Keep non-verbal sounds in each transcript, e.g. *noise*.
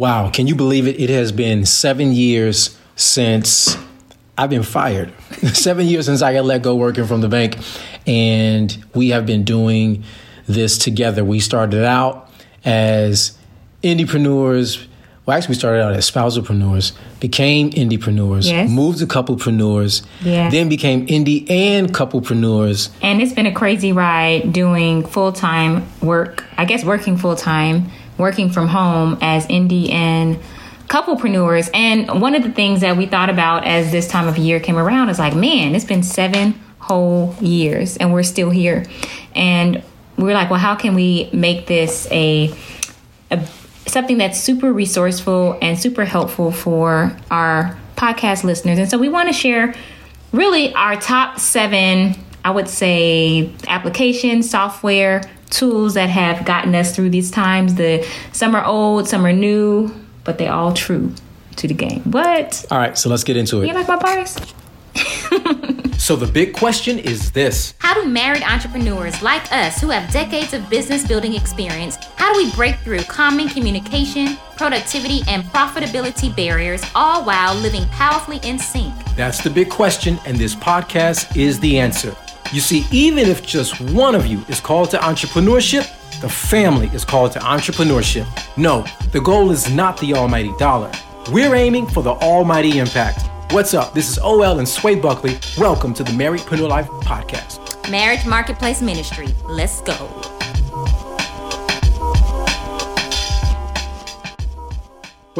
Wow, can you believe it? It has been seven years since I've been fired. *laughs* seven years since I got let go working from the bank. And we have been doing this together. We started out as indiepreneurs. Well, actually, we started out as spousalpreneurs, became indiepreneurs, Yes. moved to couplepreneurs, Yeah. then became indie and couplepreneurs. And it's been a crazy ride doing full time work. I guess working full time, working from home as indie and couplepreneurs. And one of the things that we thought about as this time of year came around is like, man, it's been seven whole years and we're still here. And we're like, well, how can we make this a, a something that's super resourceful and super helpful for our podcast listeners? And so we want to share really our top seven, I would say, application software, tools that have gotten us through these times. The some are old, some are new, but they're all true to the game. What? All right, so let's get into it. You like my bars? *laughs* So, the big question is this How do married entrepreneurs like us who have decades of business building experience, how do we break through common communication, productivity, and profitability barriers all while living powerfully in sync? That's the big question, and this podcast is the answer. You see, even if just one of you is called to entrepreneurship, the family is called to entrepreneurship. No, the goal is not the almighty dollar. We're aiming for the almighty impact. What's up? This is OL and Sway Buckley. Welcome to the Marriedpreneur Life podcast. Marriage Marketplace Ministry. Let's go.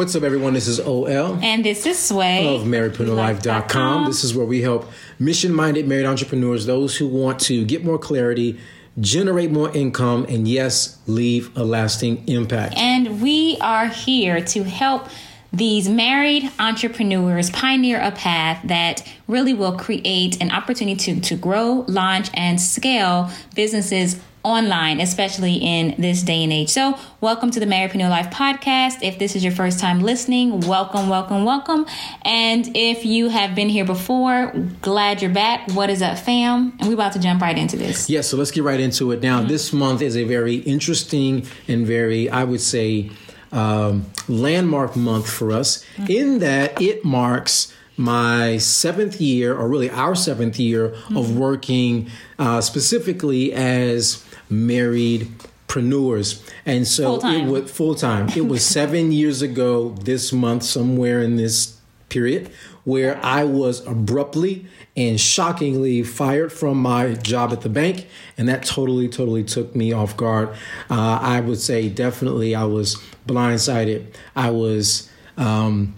What's up, everyone? This is OL. And this is Sway. of marriedpreneurlife.com. This is where we help mission minded married entrepreneurs, those who want to get more clarity, generate more income, and yes, leave a lasting impact. And we are here to help these married entrepreneurs pioneer a path that really will create an opportunity to, to grow, launch, and scale businesses online, especially in this day and age. So, welcome to the Marriedpreneur Life podcast. If this is your first time listening, welcome, welcome, welcome. And if you have been here before, glad you're back. What is up, fam? And we're about to jump right into this. Yes, so let's get right into it. Now, this month is a very interesting and very, I would say, um, landmark month for us in that it marks my seventh year, or really our seventh year, of working uh, specifically as married preneurs. And so Full-time. it was full time. It was seven years ago this month, somewhere in this period, where I was abruptly and shockingly fired from my job at the bank. And that totally, totally took me off guard. Uh, I would say definitely I was blindsided. I was um,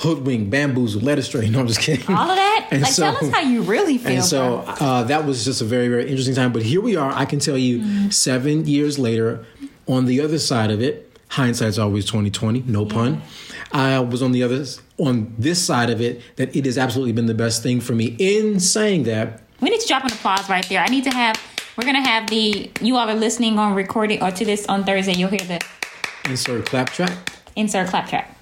hoodwinked, bamboozled, led astray. *laughs* No, I'm just kidding. All of that? And like, so- tell us how you really feel. and so uh, that was just a very, very interesting time. But here we are. I can tell you, Mm-hmm. seven years later, on the other side of it, hindsight's always twenty twenty. No pun. I was on the other on this side of it that it has absolutely been the best thing for me. In saying that, We need to drop an applause right there. I need to have. We're gonna have the. You all are listening on recording or to this on Thursday. You'll hear the insert clap track. insert clap track.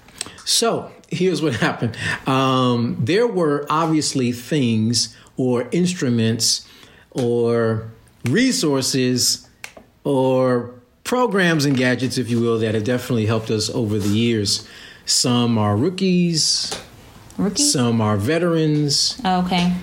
So here's what happened. Um, there were obviously things or instruments or resources or programs and gadgets, if you will, that have definitely helped us over the years. Some are rookies, Rookie. some are veterans, okay.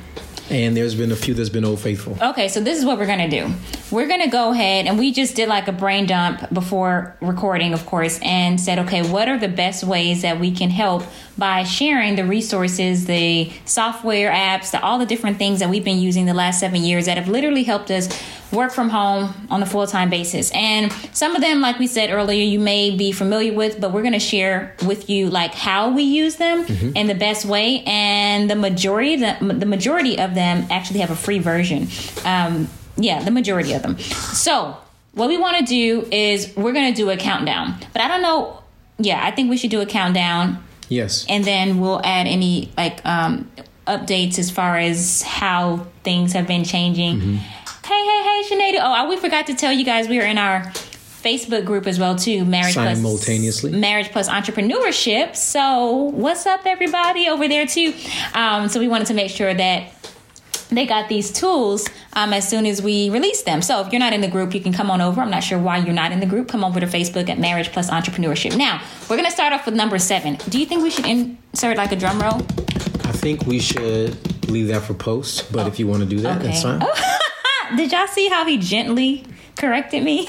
And there's been a few that's been old faithful. Okay. So this is what we're gonna do. We're gonna go ahead and we just did like a brain dump before recording, of course, and said, okay, what are the best ways that we can help by sharing the resources, the software apps, the, all the different things that we've been using the last seven years that have literally helped us work from home on a full time basis. And some of them, like we said earlier, you may be familiar with, but we're going to share with you like how we use them in the best way. And the majority, the, the majority of them actually have a free version. Um, yeah, the majority of them. So what we want to do is we're going to do a countdown, but I don't know. Yeah, I think we should do a countdown Yes. and then we'll add any like um updates as far as how things have been changing. Mm-hmm. Hey, hey, hey, Sinead. Oh, we forgot to tell you guys we are in our Facebook group as well too. Marriage Simultaneously. plus marriage plus entrepreneurship. So what's up, everybody over there too? Um, so we wanted to make sure that they got these tools um, as soon as we release them. So if you're not in the group, you can come on over. I'm not sure why you're not in the group. Come over to Facebook at Marriage Plus Entrepreneurship. Now, we're going to start off with number seven. Do you think we should insert like a drum roll? I think we should leave that for post, but if you want to do that, that's fine. *laughs* Did y'all see how he gently corrected me? *laughs*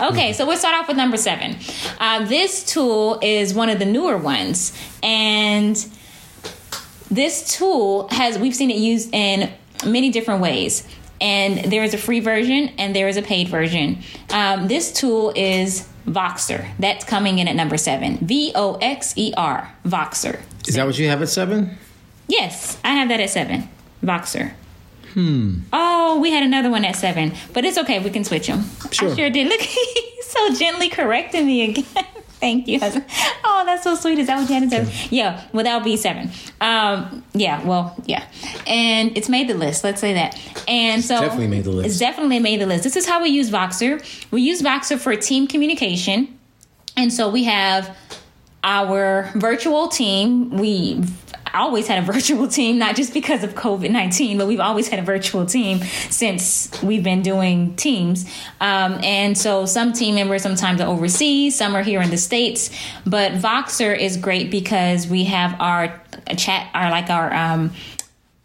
okay, so we'll start off with number seven. Uh, this tool is one of the newer ones, and this tool has we've seen it used in many different ways. And there is a free version and there is a paid version. Um, this tool is Voxer. That's coming in at number seven. V O X E R. Voxer. Is that what you have at seven? Yes, I have that at seven. Voxer. Hmm. Oh, we had another one at seven, but it's okay. We can switch them. Sure. I sure did. Look, *laughs* he's so gently correcting me again. *laughs* Thank you. Oh, that's so sweet. Is that what you had to say? Yeah, without be seven. Um, yeah, well, yeah, and it's made the list. Let's say that. And so definitely made the list. It's definitely made the list. This is how we use Voxer. We use Voxer for team communication, and so we have our virtual team. We always had a virtual team, not just because of COVID 19, but we've always had a virtual team since we've been doing teams. Um, and so some team members sometimes are overseas, some are here in the States. But Voxer is great because we have our chat, our like our, um,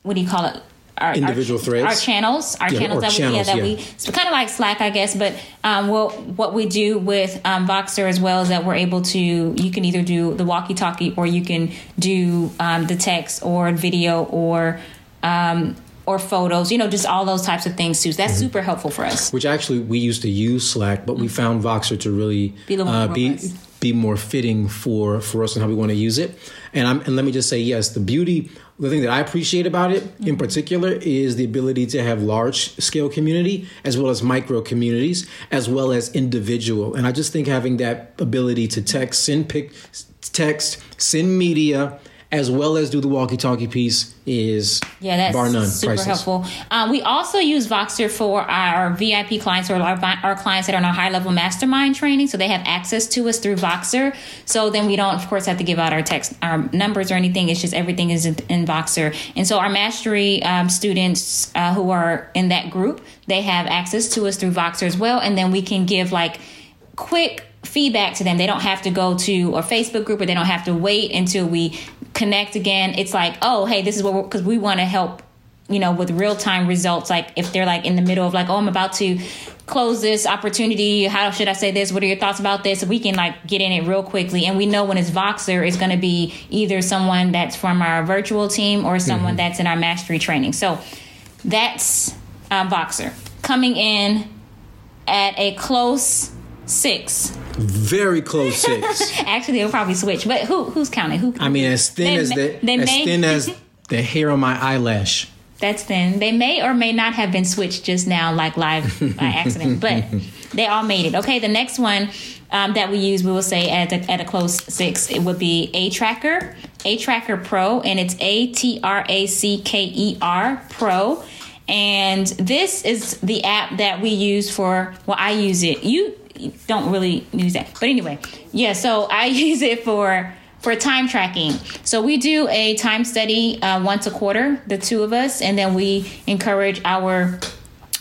what do you call it? Our individual our, threads, our channels, our Yeah, channels that channels, we yeah, that yeah. we it's kind of like Slack, I guess. But um, well, what we do with um, Voxer as well is that we're able to you can either do the walkie-talkie or you can do um, the text or video or um, or photos. You know, just all those types of things too. So that's Mm-hmm. super helpful for us. which actually we used to use Slack, but we found Voxer to really Be uh, be. Be more fitting for for us and how we want to use it. And I'm and let me just say yes, the beauty, the thing that I appreciate about it in particular is the ability to have large scale community as well as micro communities as well as individual. And I just think having that ability to text, send pic, text, send media. As well as do the walkie-talkie piece is Yeah, that's bar none super priceless. helpful. Um, we also use Voxer for our VIP clients or our, our clients that are on our high level mastermind training, so they have access to us through Voxer. So then we don't, of course, have to give out our text, our numbers or anything. It's just everything is in, in Voxer. And so our mastery um, students uh, who are in that group, they have access to us through Voxer as well, and then we can give like quick feedback to them. They don't have to go to a Facebook group or they don't have to wait until we connect again. It's like, oh, hey, this is what we're because we want to help, you know, with real time results. Like if they're like in the middle of like, oh, I'm about to close this opportunity. How should I say this? What are your thoughts about this? We can like get in it real quickly. And we know when it's Voxer, it's going to be either someone that's from our virtual team or someone that's in our mastery training. So that's um, Voxer coming in at a close six. Very close six. *laughs* Actually, they'll probably switch. But who who's counting? Who? I mean, as thin They as may- the as may- thin as *laughs* the hair on my eyelash. That's thin. They may or may not have been switched just now, like live by *laughs* accident, but they all made it. Okay, the next one um, that we use, we will say at a, at a close six, it would be aTracker, A Tracker Pro, and it's A T R A C K E R Pro. And this is the app that we use for, well, I use it. You don't really use that. But anyway, yeah, so I *laughs* use it for for time tracking. So we do a time study uh, once a quarter, the two of us, and then we encourage our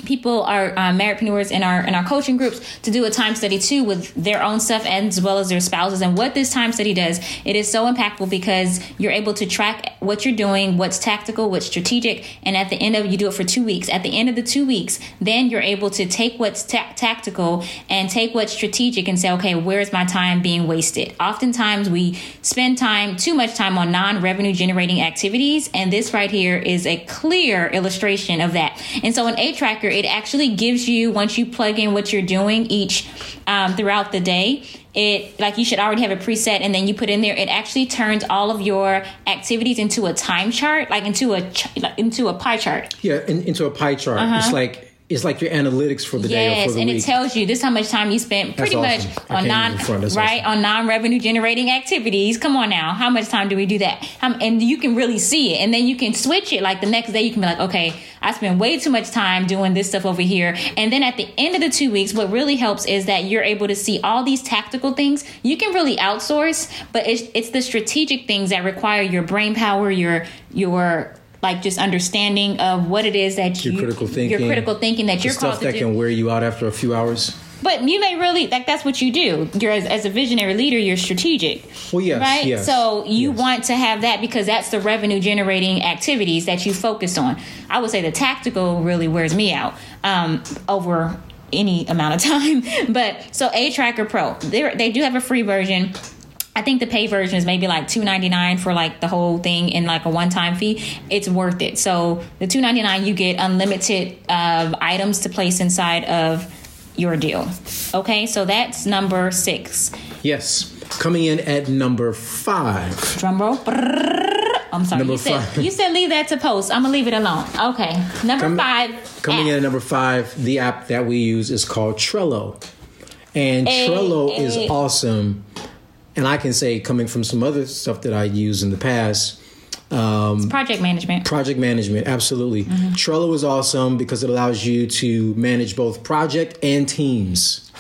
people our uh, in our in our coaching groups to do a time study too with their own stuff as well as their spouses. And what this time study does it is so impactful because you're able to track what you're doing what's tactical what's strategic and at the end of you do it for two weeks. At the end of the two weeks then you're able to take what's ta- tactical and take what's strategic and say okay where's my time being wasted? Oftentimes we spend time too much time on non-revenue generating activities and this right here is a clear illustration of that. And so an aTracker it actually gives you once you plug in what you're doing each um, throughout the day it like you should already have a preset and then you put in there it actually turns all of your activities into a time chart like into a ch- like into a pie chart Yeah, in, into a pie chart. It's like it's like your analytics for the day or. Yes, for the and week. it tells you this how much time you spent pretty awesome. much on non even front. That's right on non revenue generating activities. Come on now, how much time do we do that? How, and you can really see it, and then you can switch it. Like the next day, you can be like, okay, I spent way too much time doing this stuff over here, and then at the end of the two weeks, what really helps is that you're able to see all these tactical things. You can really outsource, but it's it's the strategic things that require your brain power, your your like just understanding of what it is that Your you critical your critical thinking that you're stuff that do. can wear you out after a few hours. But you may really like that's what you do. You're as, as a visionary leader, you're strategic. Well, yes, right. yes, so you yes. want to have that because that's the revenue generating activities that you focus on. I would say the tactical really wears me out um, over any amount of *laughs* time. But so aTracker Pro, they they do have a free version. I think the pay version is maybe like two ninety nine for like the whole thing in like a one time fee. It's worth it. So the two ninety nine you get unlimited uh, items to place inside of your deal. Okay, so that's number six. Yes. Coming in at number five. Drum roll. I'm sorry. Number you said five. you said leave that to post. I'm gonna leave it alone. Okay, number Come- five. Coming in at number five, the app that we use is called Trello. And Hey, Trello is hey. awesome. And I can say, coming from some other stuff that I used in the past, um, project management. project management, absolutely. Mm-hmm. Trello is awesome because it allows you to manage both project and teams.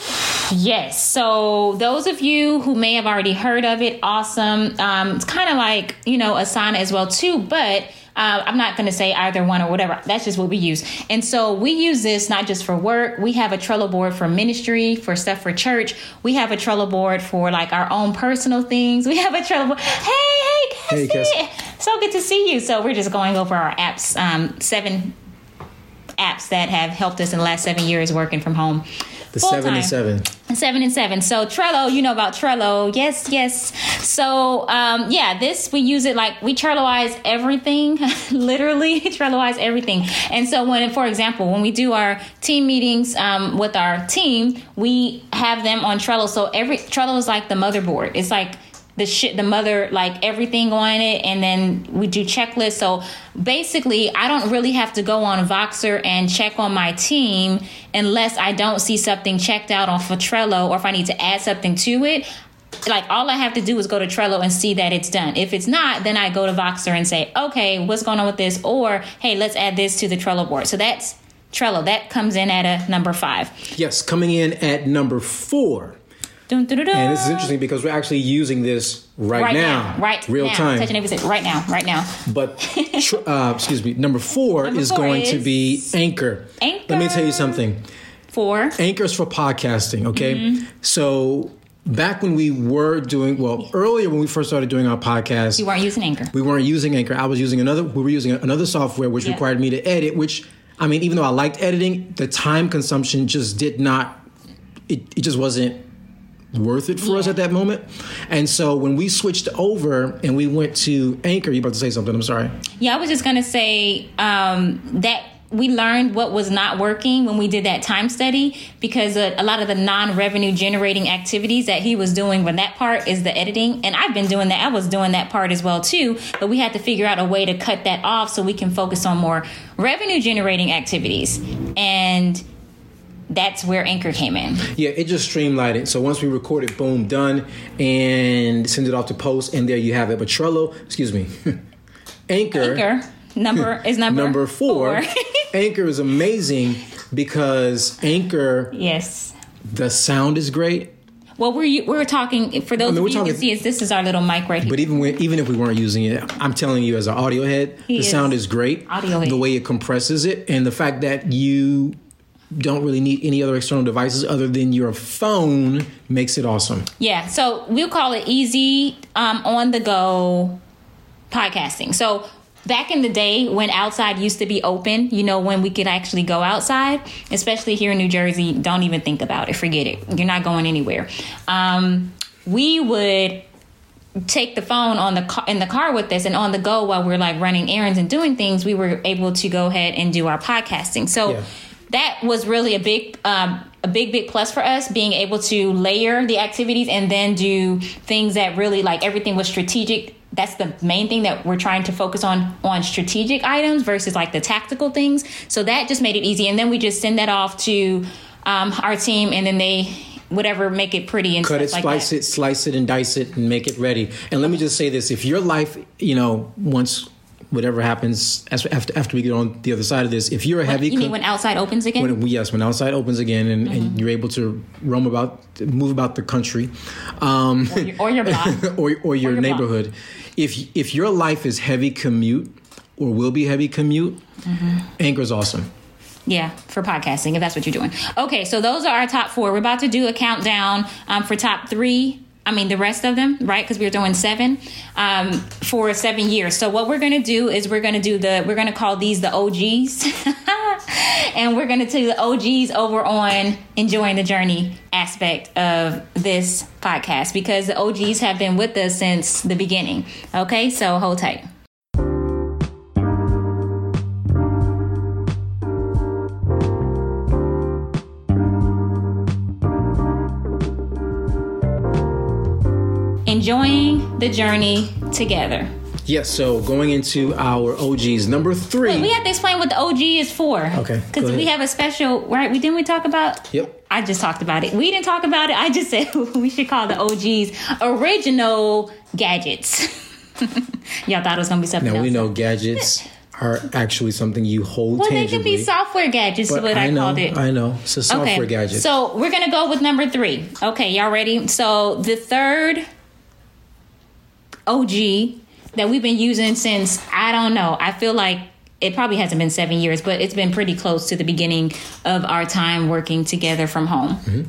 Yes. So those of you who may have already heard of it, awesome. Um, it's kind of like you know Asana as well too, but. Uh, I'm not going to say either one or whatever. That's just what we use. And so we use this not just for work. We have a Trello board for ministry, for stuff for church. We have a Trello board for like our own personal things. We have a Trello board. Hey, hey, Hey, Cassie. Cassie. So good to see you. So we're just going over our apps, um, seven apps that have helped us in the last seven years working from home. The Full seven time. and seven. Seven and seven. So Trello, you know about Trello. Yes, yes. So um, yeah, this we use it like we Trelloize everything, *laughs* literally *laughs* Trelloize everything. And so when, for example, when we do our team meetings um, with our team, we have them on Trello. So every Trello is like the motherboard. It's like the shit the mother like everything on it and then we do checklists. So basically i don't really have to go on Voxer and check on my team unless i don't see something checked out on Trello or if i need to add something to it. Like all i have to do is go to Trello and see that it's done. If it's not then i go to Voxer and say okay what's going on with this? Or hey let's add this to the Trello board. So that's Trello. That comes in at a number five. Yes, coming in at number four. Dun, dun, dun. And this is interesting because we're actually using this right, right now, now, right real now. time. touching everything right now right now But *laughs* tr- uh, excuse me, number four Number is four going to be Anchor. Anchor. Let me tell you something. four Anchor's for podcasting. Okay, Mm-hmm. so back when we were doing well earlier when we first started doing our podcast, You weren't using Anchor. we weren't using Anchor. I was using another. We were using another software which Yeah. required me to edit. Which I mean, even though I liked editing, the time consumption just did not. It, it just wasn't worth it for us at that moment. And so when we switched over and we went to Anchor, you about to say something? I'm sorry. Yeah, I was just gonna say um, that we learned what was not working when we did that time study because a, a lot of the non-revenue generating activities that he was doing when that part is the editing and i've been doing that i was doing that part as well too but we had to figure out a way to cut that off so we can focus on more revenue generating activities and that's where anchor came in Yeah, it just streamlined it. So once we record it, boom, done, and send it off to post, and there you have it. But Trello, excuse me, *laughs* Anchor, anchor number *laughs* is number number four, *laughs* Anchor is amazing because Anchor, yes the sound is great. well we're we're talking for those I mean, of you who talking- can see is this is our little mic right here But even when, even if we weren't using it, I'm telling you, as an audio head, He the is. sound is great. Audio head. the way it compresses it, and the fact that you don't really need any other external devices other than your phone makes it awesome. Yeah, so we'll call it easy um, on the go podcasting. So back in the day when outside used to be open, you know, when we could actually go outside, especially here in New Jersey, don't even think about it. Forget it. You're not going anywhere. Um, we would take the phone on the car, in the car with us and on the go while we're like running errands and doing things we were able to go ahead and do our podcasting so Yeah. That was really a big um, a big big plus for us being able to layer the activities and then do things that really like everything was strategic that's the main thing that we're trying to focus on on strategic items versus like the tactical things so that just made it easy and then we just send that off to um, our team and then they whatever make it pretty and cut it, like slice that. it, slice it, and dice it, and make it ready. And let me just say this: if your life, you know, once whatever happens as- after after we get on the other side of this, if you're a heavy, you mean when outside opens again when, yes, when outside opens again, and, Mm-hmm. and you're able to roam about, move about the country, um, or your, or your block *laughs* or or your your block. neighborhood, if if your life is heavy commute. or will be heavy commute, Mm-hmm. Anchor's awesome. Yeah, for podcasting, if that's what you're doing. Okay, so those are our top four. We're about to do a countdown um, for top three. I mean, the rest of them, right? Because we are doing seven um, for seven years. So what we're gonna do is we're gonna do the we're gonna call these the OGs, *laughs* and we're gonna do the OGs over on enjoying the journey aspect of this podcast because the OGs have been with us since the beginning. Okay, so hold tight. Enjoying the journey together. Yes, so going into our OGs, number three. Wait, we have to explain what the OG is for. Okay, Because we have a special, right? We didn't we talk about? Yep. I just talked about it. We didn't talk about it. I just *laughs* said we should call the OGs original gadgets. *laughs* Y'all thought it was gonna be something now else. we know gadgets are actually something you hold Well, they tangibly. can be software gadgets, is but what I, know, called it. I know. It's a software gadget. So we're gonna go with number three. Okay, y'all ready? So the third OG that we've been using since I don't know. I feel like it probably hasn't been seven years, but it's been pretty close to the beginning of our time working together from home. Mm-hmm.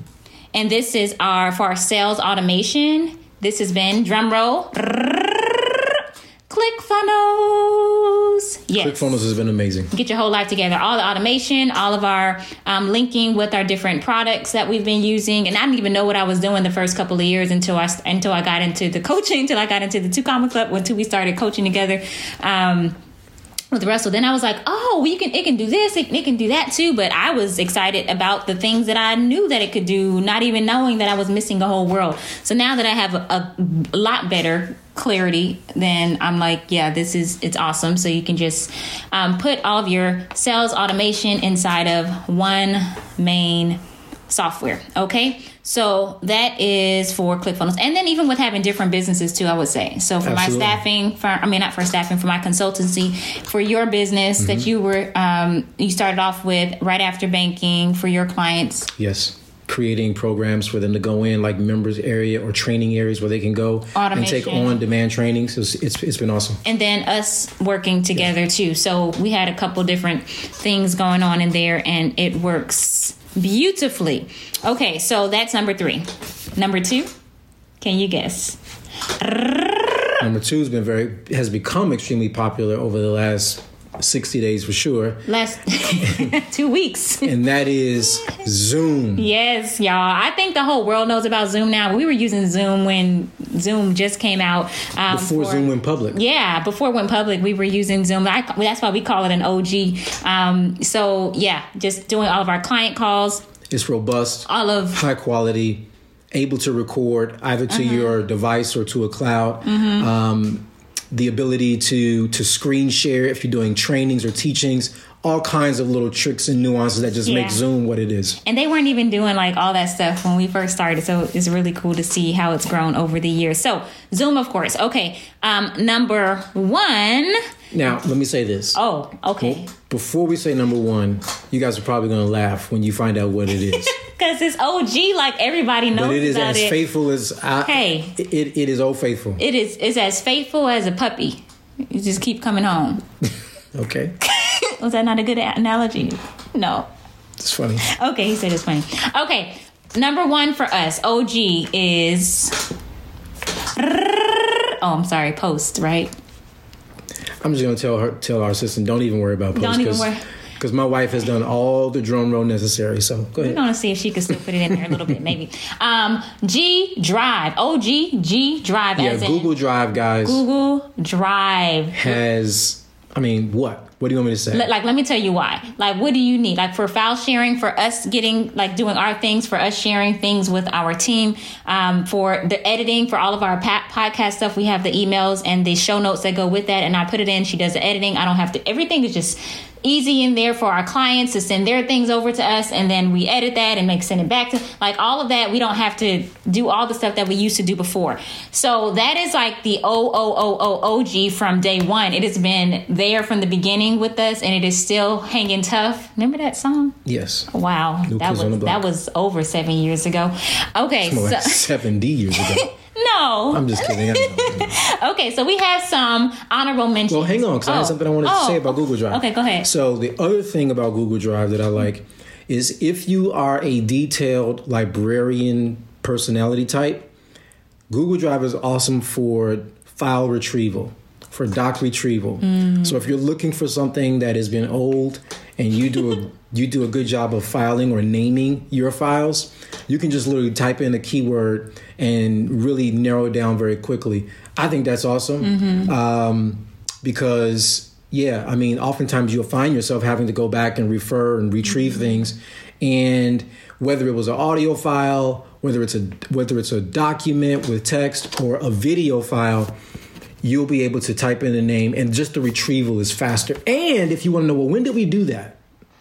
And this is our for our sales automation. This has been drum roll. ClickFunnels. Yes ClickFunnels has been amazing. get your whole life together. All the automation, all of our um, linking with our different products that we've been using, and I didn't even know what I was doing the first couple of years until I until I got into the coaching, until I got into the two comma club, until we started coaching together. Um, with Russell, then I was like, "Oh, you can it can do this, it, it can do that too." But I was excited about the things that I knew that it could do, not even knowing that I was missing a whole world. So now that I have a, a lot better clarity, then I'm like, "Yeah, this is it's awesome." So you can just um, put all of your sales automation inside of one main software. Okay, so that is for ClickFunnels, and then even with having different businesses too, I would say. So for Absolutely. my staffing, for I mean not for staffing, for my consultancy, for your business that you were um, you started off with right after banking for your clients. Yes. Creating programs for them to go in, like members area or training areas where they can go and take on demand trainings. It's, it's, it's been awesome. and then us working together too. So we had a couple different things going on in there, and it works beautifully. Okay, so that's number three. Number two, can you guess? Number two has been very has become extremely popular over the last sixty days for sure, Last *laughs* two weeks. and that is Zoom. Yes, y'all. I think the whole world knows about Zoom now. We were using Zoom when Zoom just came out. Um, Before for- Zoom went public. Yeah, before it went public, we were using Zoom. I, that's why we call it an OG. Um, so yeah, just doing all of our client calls, It's robust, all of high quality, able to record either to Uh-huh. your device or to a cloud. Mm-hmm. Um, the ability to to screen share if you're doing trainings or teachings. All kinds of little tricks and nuances that just Yeah. make Zoom what it is. and they weren't even doing like all that stuff when we first started. So it's really cool to see how it's grown over the years. So Zoom, of course. Okay, um, number one Now, let me say this. oh okay. Before we say number one, you guys are probably going to laugh when you find out what it is. *laughs* Because it's OG, like everybody knows but it is as it. faithful as I. Hey. It, it, is old faithful. It is it's as faithful as a puppy. You just keep coming home. *laughs* Okay, *laughs* Was that not a good analogy? No. it's funny. Okay, he said it's funny. Okay, number one for us, OG is. *laughs* Oh, I'm sorry, post, right? I'm just going to tell her, tell our assistant, don't even worry about post. Don't even worry. Because my wife has done all the drum roll necessary. So go ahead. We're gonna see if she can still put it in there a little bit, maybe. *laughs* Um, G Drive, OG G Drive, Yeah, as in Google Drive, guys, Google Drive. has. I mean, what? What do you want me to say? Like, let me tell you why. Like, what do you need? Like, for file sharing, for us getting, like, doing our things, for us sharing things with our team, um, for the editing, for all of our podcast stuff, we have the emails and the show notes that go with that. And I put it in. She does the editing. I don't have to, everything is just easy in there for our clients to send their things over to us. And then we edit that and make, send it back to, like, all of that. We don't have to do all the stuff that we used to do before. So that is like the O O O O O G from day one. It has been there from the beginning with us, and it is still hanging tough. Remember that song? yes. Wow, New that was that was over seven years ago. Okay, More like 70 years ago. *laughs* no. I'm just kidding. I. *laughs* Okay, so we have some honorable mentions. Well, hang on, because I had Oh. something I wanted Oh. to say about oh. Google Drive. Okay, go ahead. So the other thing about Google Drive that I like is if you are a detailed librarian personality type, Google Drive is awesome for file retrieval, for doc retrieval. Mm. So if you're looking for something that has been old and you do a you do a good job of filing or naming your files, you can just literally type in a keyword and really narrow it down very quickly. I think that's awesome um, because yeah, I mean, oftentimes you'll find yourself having to go back and refer and retrieve things, and whether it was an audio file, whether it's a whether it's a document with text or a video file, you'll be able to type in a name, and just the retrieval is faster. And if you want to know, well, when did we do that?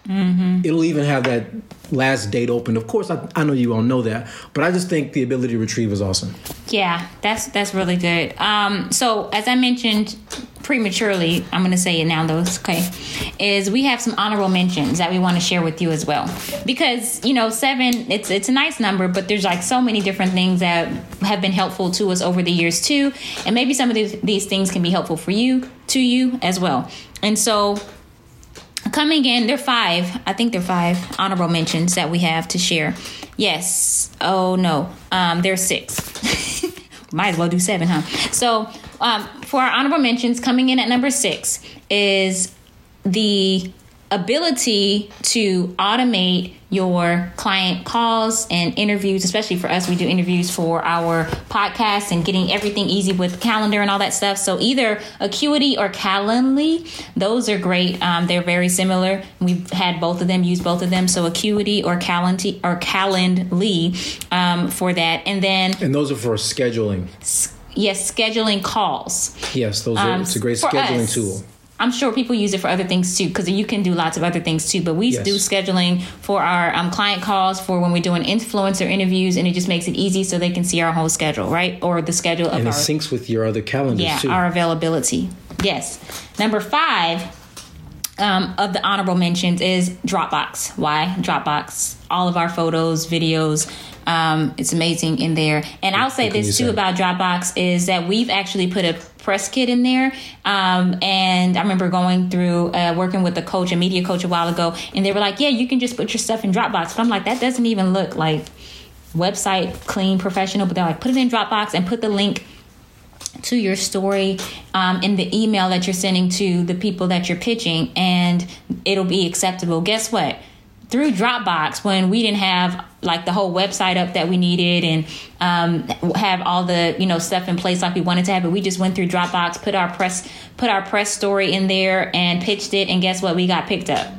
It'll even have that last date open. Of course, I, I know you all know that, but I just think the ability to retrieve is awesome. Yeah, that's that's really good. Um, so as I mentioned prematurely, I'm going to say it now though. it's Okay, is we have some honorable mentions that we want to share with you as well because you know seven it's it's a nice number, but there's like so many different things that have been helpful to us over the years too, and maybe some of these these things can be helpful for you to you as well. And so coming in they're five i think they're five honorable mentions that we have to share. Yes. Oh no. Um there's six. *laughs* Might as well do seven huh? So um for our honorable mentions coming in at number six is the ability to automate your client calls and interviews especially for us we do interviews for our podcast and getting everything easy with calendar and all that stuff so either acuity or Calendly those are great um, they're very similar we've had both of them use both of them so acuity or Calendly or Calendly um, for that and then And those are for scheduling. yes scheduling calls Yes, those are. um, It's a great scheduling us, tool. I'm sure people use it for other things too, because you can do lots of other things too. But we Yes. do scheduling for our um, client calls, for when we're doing influencer interviews, and it just makes it easy so they can see our whole schedule, right? Or the schedule of And it our syncs with your other calendars yeah too. our availability. Yes. Number five um, of the honorable mentions is Dropbox. Why Dropbox? All of our photos, videos. Um, it's amazing in there. And I'll say what can you this too say? about Dropbox is that we've actually put a press kit in there. Um, and I remember going through uh, working with a coach, a media coach, a while ago, and they were like, "Yeah, you can just put your stuff in Dropbox." But I'm like, that doesn't even look like website clean, professional. But they're like, put it in Dropbox and put the link to your story um, in the email that you're sending to the people that you're pitching, and it'll be acceptable. Guess what? Through Dropbox, when we didn't have like the whole website up that we needed and um, have all the you know stuff in place like we wanted to have it, we just went through Dropbox, put our press put our press story in there, and pitched it. And guess what? We got picked up.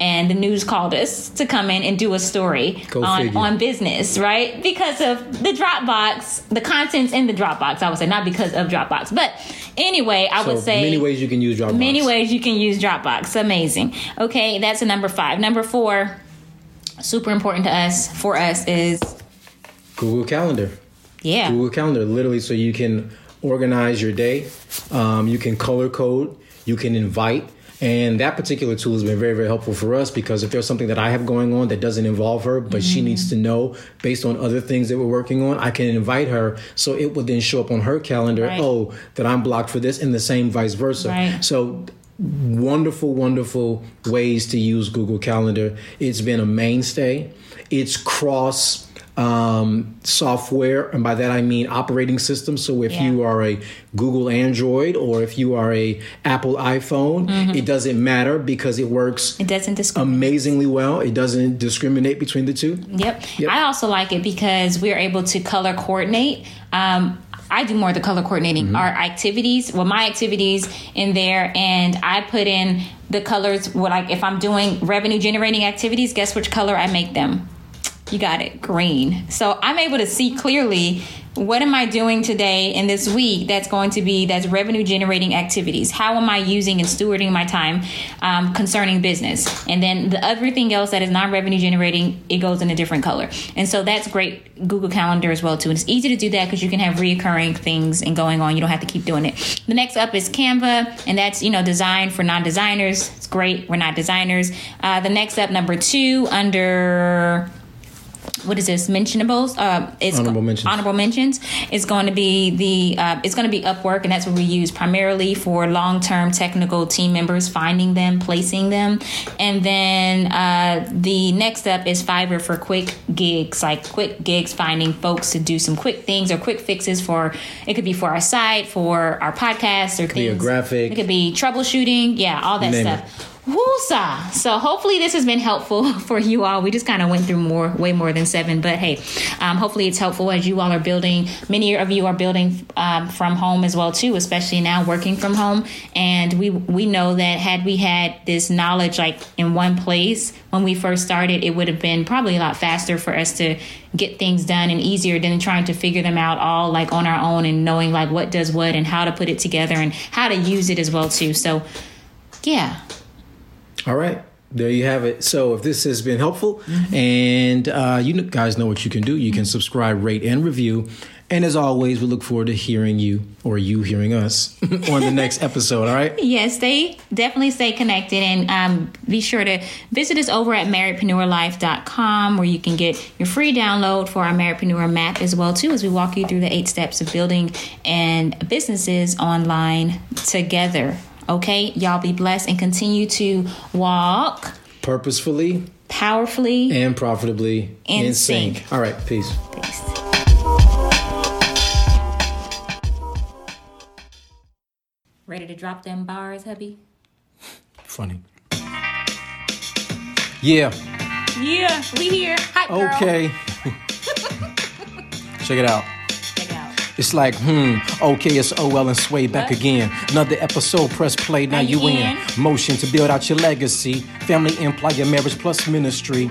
And the news called us to come in and do a story Go on, figure. on business, right? Because of the Dropbox, the contents in the Dropbox, I would say, not because of Dropbox. But anyway, I so would say many ways you can use Dropbox. many ways you can use Dropbox. Amazing. Okay, that's a number five. Number four, super important to us, for us, is Google Calendar. yeah. Google Calendar, literally, so you can organize your day. Um, you can color code. You can invite. And that particular tool has been very, very helpful for us because if there's something that I have going on that doesn't involve her, but she needs to know based on other things that we're working on, I can invite her so it will then show up on her calendar, Right. oh, that I'm blocked for this, and the same vice versa. Right. So wonderful, wonderful ways to use Google Calendar. It's been a mainstay. It's cross um, software, and by that I mean operating system. So if Yeah. you are a Google Android or if you are a Apple iPhone, it doesn't matter because it works It doesn't discriminate. amazingly well. It doesn't discriminate between the two. Yep. Yep. I also like it because we're able to color coordinate. Um, I do more of the color coordinating Mm-hmm. our activities, well, my activities in there, and I put in the colors. What like if I'm doing revenue generating activities, guess which color I make them? You got it, green. So I'm able to see clearly what am I doing today in this week that's going to be that's revenue generating activities. How am I using and stewarding my time um, concerning business? And then the everything else that is non revenue generating, it goes in a different color. And so that's great Google Calendar as well too. And it's easy to do that because you can have reoccurring things and going on. You don't have to keep doing it. The next up is Canva, and that's you know design for non designers. It's great. We're not designers. Uh, the next up, number two, under what is this mentionables? Uh it's Honorable mentions. honorable mentions. Is going to be the uh, it's going to be Upwork and that's what we use primarily for long-term technical team members finding them placing them. And then uh, the next step is Fiverr for quick gigs like quick gigs finding folks to do some quick things or quick fixes for it could be for our site for our podcast or could be a things. graphic. it could be troubleshooting yeah all that Name stuff Woosa. So hopefully this has been helpful *laughs* for you all. We just kind of went through more, way more than seven, but hey, um, hopefully it's helpful as you all are building. Many of you are building um, from home as well too, especially now working from home. And we we know that had we had this knowledge like in one place when we first started, it would have been probably a lot faster for us to get things done and easier than trying to figure them out all like on our own and knowing like what does what and how to put it together and how to use it as well too. So yeah. All right. There you have it. So, if this has been helpful, and uh, you guys know what you can do, you can subscribe, rate, and review. And as always, we look forward to hearing you or you hearing us *laughs* on the next *laughs* episode. All right. Yes, stay definitely stay connected and um, be sure to visit us over at marriedpreneurlife.com where you can get your free download for our Marriedpreneur map as well too as we walk you through the eight steps of building and businesses online together. Okay, y'all be blessed and continue to walk Purposefully powerfully. and profitably In in sync. sync. All right. Peace. Peace. Ready to drop them bars, hubby? Funny. Yeah. Yeah, we here. Hi, girl. Okay. *laughs* Check it out. Check it out. It's like, hmm, okay, it's OL and Sway back again. Another episode, press play, now, you in. Motion to build out your legacy. Family, employer, marriage plus ministry.